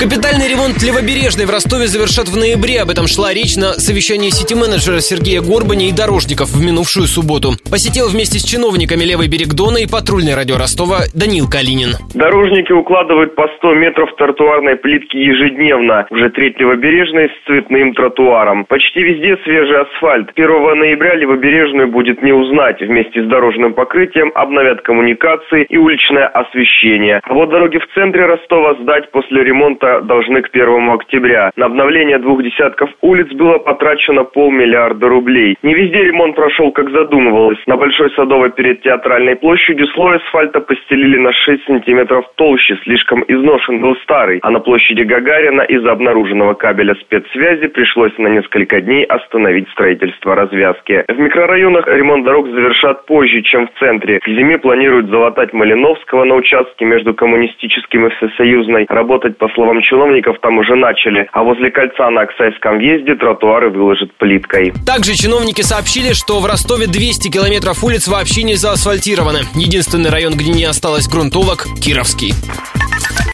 Капитальный ремонт Левобережной в Ростове завершат в ноябре. Об этом шла речь на совещании сити-менеджера Сергея Горбани и дорожников в минувшую субботу. Посетил вместе с чиновниками левый берег Дона и патрульный радио Ростова Данил Калинин. Дорожники укладывают по 100 метров тротуарной плитки ежедневно. Уже треть Левобережной с цветным тротуаром. Почти везде свежий асфальт. 1 ноября Левобережную будет не узнать. Вместе с дорожным покрытием обновят коммуникации и уличное освещение. А вот дороги в центре Ростова сдать после ремонта должны к 1 октября. На обновление двух десятков улиц было потрачено полмиллиарда рублей. Не везде ремонт прошел, как задумывалось. На Большой Садовой перед театральной площадью слой асфальта постелили на 6 сантиметров толще, слишком изношен был старый. А на площади Гагарина из-за обнаруженного кабеля спецсвязи пришлось на несколько дней остановить строительство развязки. В микрорайонах ремонт дорог завершат позже, чем в центре. К зиме планируют залатать Малиновского на участке между коммунистическим и всесоюзной. Работать, по словам чиновников там уже начали, а возле кольца на Оксайском въезде тротуары выложат плиткой. Также чиновники сообщили, что в Ростове 200 километров улиц вообще не заасфальтированы. Единственный район, где не осталось грунтовок – Кировский.